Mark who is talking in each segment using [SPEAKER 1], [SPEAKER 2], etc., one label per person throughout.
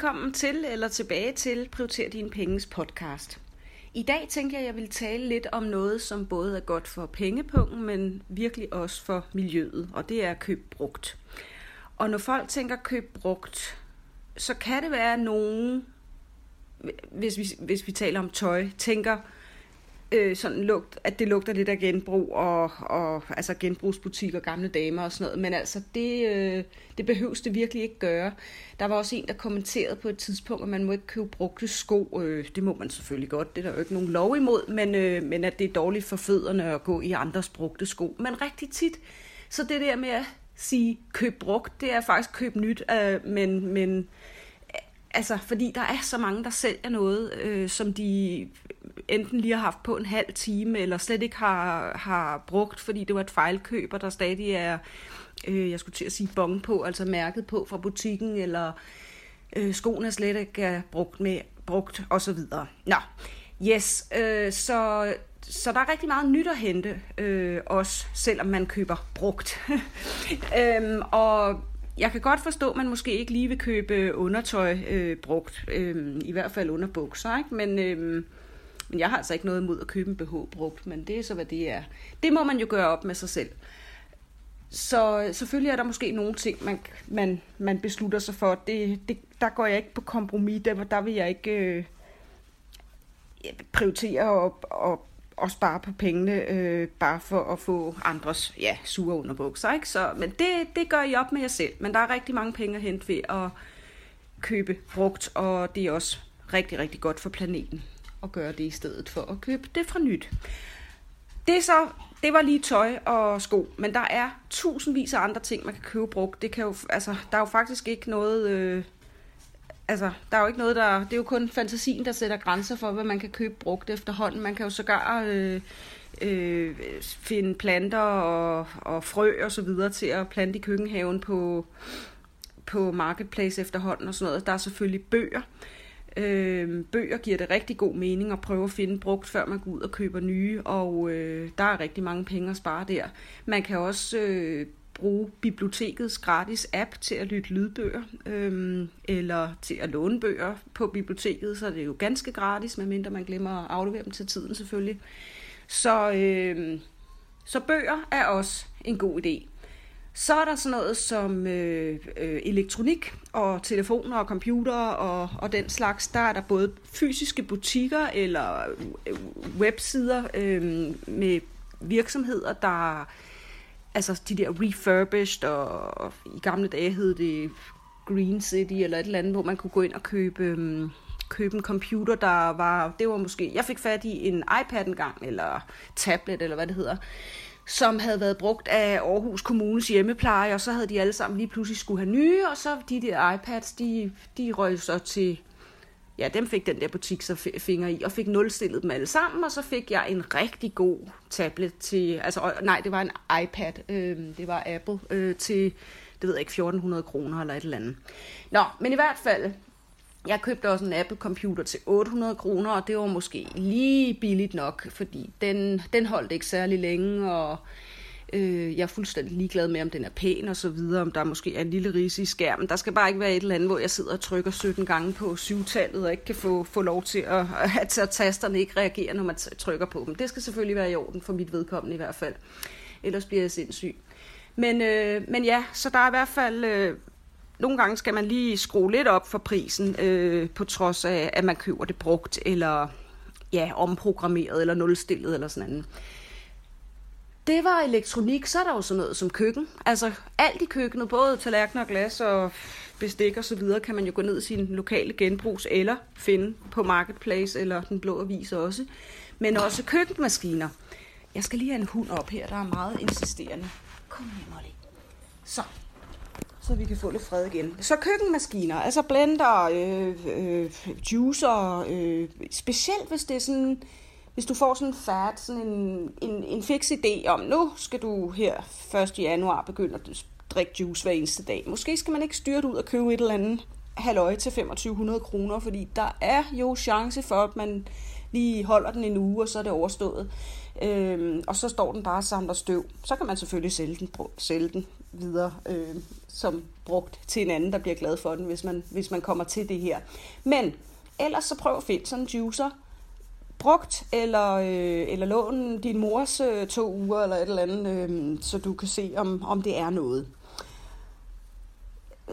[SPEAKER 1] Velkommen til eller tilbage til Prioriter dine penges podcast. I dag tænker jeg, at jeg vil tale lidt om noget, som både er godt for pengepungen, men virkelig også for miljøet, og det er køb brugt. Og når folk tænker køb brugt, så kan det være, at nogen, hvis vi, hvis vi taler om tøj, tænker, øh, sådan lugt, at det lugter lidt af genbrug og, og altså genbrugsbutikker, gamle damer og sådan noget. Men altså, det, øh, det behøves det virkelig ikke gøre. Der var også en, der kommenterede på et tidspunkt, at man må ikke købe brugte sko. Øh, det må man selvfølgelig godt, det er der jo ikke nogen lov imod, men, øh, men at det er dårligt for fødderne at gå i andres brugte sko. Men rigtig tit, så det der med at sige køb brugt, det er faktisk køb nyt, øh, men, men altså, fordi der er så mange, der sælger noget, øh, som de enten lige har haft på en halv time, eller slet ikke har, har brugt, fordi det var et fejlkøb, og der stadig er, øh, jeg skulle til at sige bong på, altså mærket på fra butikken, eller øh, skoene slet ikke er brugt, med, brugt og så videre. Nå, yes, øh, så, så der er rigtig meget nyt at hente, øh, også selvom man køber brugt. øhm, og jeg kan godt forstå, at man måske ikke lige vil købe undertøj øh, brugt, øh, i hvert fald under bukser, ikke? men... Øh, men jeg har altså ikke noget imod at købe en BH brugt, men det er så, hvad det er. Det må man jo gøre op med sig selv. Så selvfølgelig er der måske nogle ting, man, man, man beslutter sig for. Det, det, der går jeg ikke på kompromis. Der, der vil jeg ikke øh, prioritere og, og, og spare på pengene, øh, bare for at få andres ja, sure underbukser. Ikke? Så, men det, det gør I op med jer selv. Men der er rigtig mange penge at hente ved at købe brugt, og det er også rigtig, rigtig godt for planeten at gøre det i stedet for at købe det fra nyt. Det, så, det var lige tøj og sko, men der er tusindvis af andre ting, man kan købe brugt. Det kan jo, altså, der er jo faktisk ikke noget... Øh, altså, der er jo ikke noget, der... Det er jo kun fantasien, der sætter grænser for, hvad man kan købe brugt efterhånden. Man kan jo sågar øh, øh, finde planter og, og frø og så videre til at plante i køkkenhaven på, på Marketplace efterhånden og sådan noget. Der er selvfølgelig bøger. Øh, Øh, bøger giver det rigtig god mening at prøve at finde brugt, før man går ud og køber nye, og øh, der er rigtig mange penge at spare der. Man kan også øh, bruge bibliotekets gratis app til at lytte lydbøger, øh, eller til at låne bøger på biblioteket, så det er jo ganske gratis, medmindre man glemmer at aflevere dem til tiden selvfølgelig. Så, øh, så bøger er også en god idé. Så er der sådan noget som øh, øh, elektronik og telefoner og computer og, og den slags. Der er der både fysiske butikker eller øh, websider øh, med virksomheder, der altså de der refurbished og, og i gamle dage hed det Green City eller et eller andet, hvor man kunne gå ind og købe, øh, købe en computer, der var, det var måske, jeg fik fat i en iPad engang, eller tablet, eller hvad det hedder, som havde været brugt af Aarhus Kommunes hjemmepleje, og så havde de alle sammen lige pludselig skulle have nye, og så de der iPads, de, de røg så til, ja, dem fik den der butik så fingre i, og fik nulstillet dem alle sammen, og så fik jeg en rigtig god tablet til, altså nej, det var en iPad, øh, det var Apple, øh, til, det ved jeg ikke, 1400 kroner eller et eller andet. Nå, men i hvert fald, jeg købte også en Apple computer til 800 kroner, og det var måske lige billigt nok, fordi den, den holdt ikke særlig længe, og øh, jeg er fuldstændig ligeglad med, om den er pæn og så videre, om der måske er en lille rise i skærmen. Der skal bare ikke være et eller andet, hvor jeg sidder og trykker 17 gange på syvtallet, og ikke kan få, få lov til at, at, at tasterne ikke reagerer, når man trykker på dem. Det skal selvfølgelig være i orden, for mit vedkommende i hvert fald. Ellers bliver jeg sindssyg. Men, øh, men ja, så der er i hvert fald øh, nogle gange skal man lige skrue lidt op for prisen, øh, på trods af, at man køber det brugt, eller ja, omprogrammeret, eller nulstillet, eller sådan noget. Det var elektronik, så er der jo sådan noget som køkken. Altså alt i køkkenet, både tallerkener, glas og bestik og så videre, kan man jo gå ned i sin lokale genbrugs eller finde på Marketplace eller Den Blå Avis også. Men også køkkenmaskiner. Jeg skal lige have en hund op her, der er meget insisterende. Kom her, Molly. Så, så vi kan få lidt fred igen. Så køkkenmaskiner, altså blender, øh, øh, juicer, øh, specielt hvis det er sådan, hvis du får sådan fat, sådan en, en, en fix idé om, nu skal du her 1. januar begynde at drikke juice hver eneste dag. Måske skal man ikke styre ud og købe et eller andet halvøje til 2500 kroner, fordi der er jo chance for, at man lige holder den en uge, og så er det overstået. Øhm, og så står den bare og samler støv. Så kan man selvfølgelig sælge den, sælge den videre øh, som brugt til en anden, der bliver glad for den, hvis man, hvis man kommer til det her. Men ellers så prøv at finde sådan en juicer, brugt, eller, øh, eller lån din mors øh, to uger, eller et eller andet, øh, så du kan se, om, om det er noget.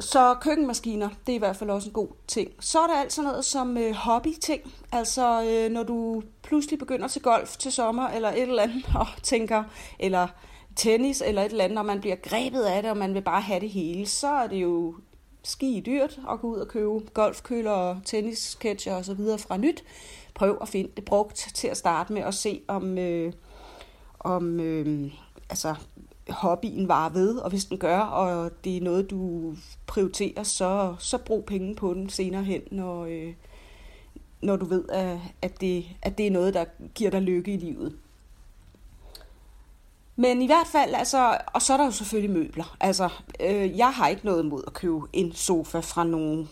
[SPEAKER 1] Så køkkenmaskiner, det er i hvert fald også en god ting. Så er der alt sådan noget som øh, hobby-ting. Altså øh, når du pludselig begynder til golf til sommer, eller et eller andet, og tænker, eller tennis, eller et eller andet, og man bliver grebet af det, og man vil bare have det hele, så er det jo ski dyrt at gå ud og købe golfkøler og tennisketcher og så videre fra nyt. Prøv at finde det brugt til at starte med og se om, øh, om øh, altså, hobbyen var ved, og hvis den gør, og det er noget, du prioriterer, så, så brug penge på den senere hen, når, øh, når du ved, at, at, det, at det er noget, der giver dig lykke i livet. Men i hvert fald, altså, og så er der jo selvfølgelig møbler. Altså, øh, jeg har ikke noget imod at købe en sofa fra nogen,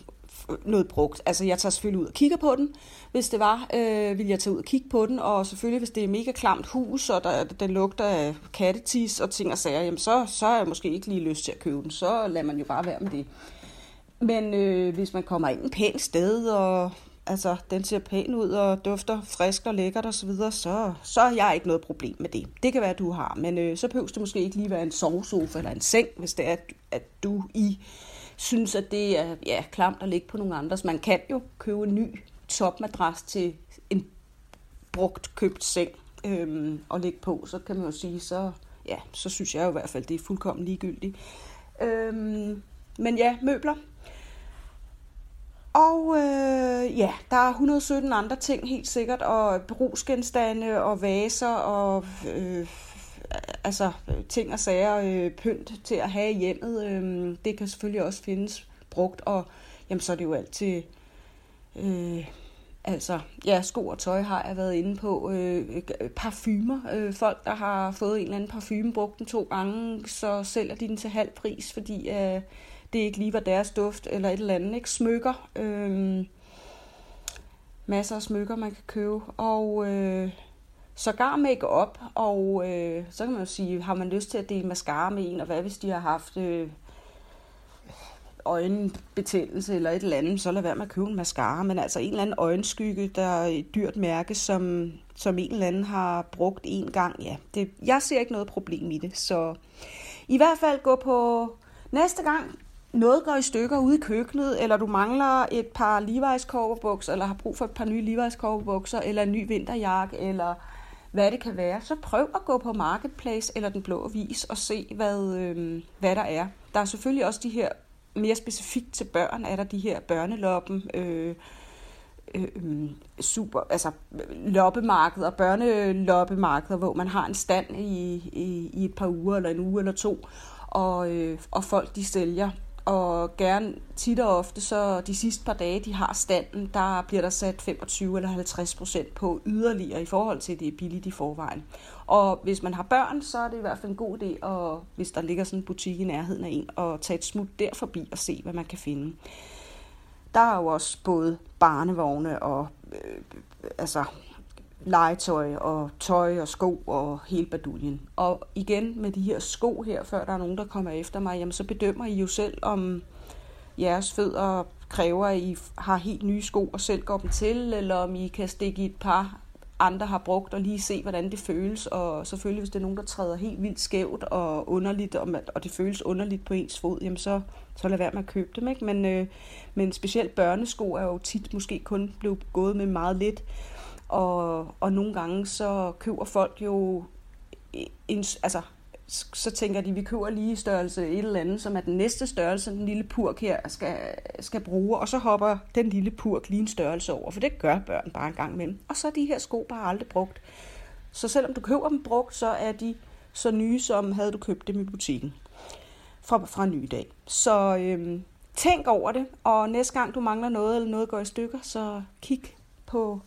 [SPEAKER 1] noget brugt. Altså, jeg tager selvfølgelig ud og kigger på den. Hvis det var, øh, vil jeg tage ud og kigge på den. Og selvfølgelig, hvis det er mega klamt hus, og der, den lugter af kattetis og ting og sager, jamen så, så har jeg måske ikke lige lyst til at købe den. Så lader man jo bare være med det. Men øh, hvis man kommer ind et pænt sted, og altså, den ser pæn ud og dufter frisk og lækkert osv., så, videre, så, så har jeg ikke noget problem med det. Det kan være, at du har, men øh, så behøver det måske ikke lige være en sovesofa eller en seng, hvis det er, at du i synes, at det er ja, klamt at ligge på nogle andres. Man kan jo købe en ny topmadras til en brugt købt seng øhm, og lægge på, så kan man jo sige, så, ja, så synes jeg jo i hvert fald, det er fuldkommen ligegyldigt. Øhm, men ja, møbler, og øh, ja, der er 117 andre ting helt sikkert, og brugsgenstande og vaser og øh, altså ting og sager, øh, pynt til at have i hjemmet. Øh, det kan selvfølgelig også findes brugt, og jamen, så er det jo altid... Øh, altså, ja, sko og tøj har jeg været inde på. Øh, parfumer. Øh, folk, der har fået en eller anden parfume, brugt den to gange, så sælger de den til halv pris, fordi... Øh, det ikke lige var deres duft, eller et eller andet, ikke? Smykker. Øh, masser af smykker, man kan købe. Og øh, sågar make op og øh, så kan man jo sige, har man lyst til at dele mascara med en, og hvad hvis de har haft øh, øjenbetændelse eller et eller andet, så lad være med at købe en mascara, men altså en eller anden øjenskygge, der er et dyrt mærke, som, som en eller anden har brugt en gang, ja, det, jeg ser ikke noget problem i det, så i hvert fald gå på næste gang, noget går i stykker ude i køkkenet, eller du mangler et par Levi's korverbukser, eller har brug for et par nye Levi's korverbukser, eller en ny vinterjakke, eller hvad det kan være, så prøv at gå på Marketplace eller Den Blå Avis og se, hvad, øh, hvad der er. Der er selvfølgelig også de her, mere specifikt til børn, er der de her børneloppen, øh, øh, super, altså loppemarkeder, børneloppemarkeder, hvor man har en stand i, i, i et par uger, eller en uge eller to, og, øh, og folk de sælger og gerne tit og ofte, så de sidste par dage, de har standen, der bliver der sat 25 eller 50 procent på yderligere i forhold til, at det er billigt i forvejen. Og hvis man har børn, så er det i hvert fald en god idé, og hvis der ligger sådan en butik i nærheden af en, at tage et smut der forbi og se, hvad man kan finde. Der er jo også både barnevogne og øh, altså legetøj og tøj og sko og hele baduljen. Og igen med de her sko her, før der er nogen, der kommer efter mig, jamen så bedømmer I jo selv, om jeres fødder kræver, at I har helt nye sko og selv går dem til, eller om I kan stikke i et par andre har brugt og lige se, hvordan det føles. Og selvfølgelig, hvis det er nogen, der træder helt vildt skævt og underligt, og det føles underligt på ens fod, jamen så, så lad være med at købe dem. Ikke? Men, øh, men specielt børnesko er jo tit måske kun blevet gået med meget lidt. Og, og nogle gange så køber folk jo, en, altså så tænker de, vi køber lige størrelse et eller andet, som er den næste størrelse, den lille purk her skal, skal bruge, og så hopper den lille purk lige en størrelse over, for det gør børn bare en gang imellem. Og så er de her sko bare aldrig brugt. Så selvom du køber dem brugt, så er de så nye, som havde du købt dem i butikken fra, fra ny dag. Så øhm, tænk over det, og næste gang du mangler noget, eller noget går i stykker, så kig på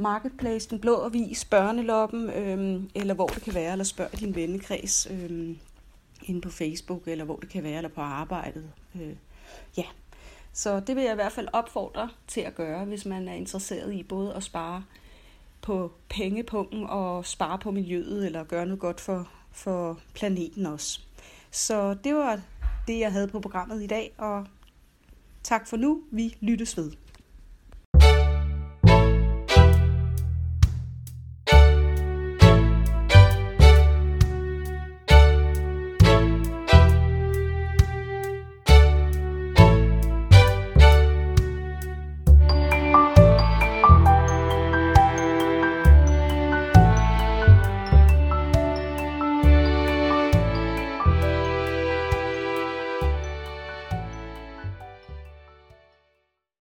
[SPEAKER 1] Marketplace, Den Blå Avis, Børneloppen, øhm, eller hvor det kan være, eller spørg din vennekreds øhm, inde på Facebook, eller hvor det kan være, eller på arbejdet. Øh, ja, så det vil jeg i hvert fald opfordre til at gøre, hvis man er interesseret i både at spare på pengepunkten og spare på miljøet, eller gøre noget godt for, for planeten også. Så det var det, jeg havde på programmet i dag, og tak for nu. Vi lyttes ved.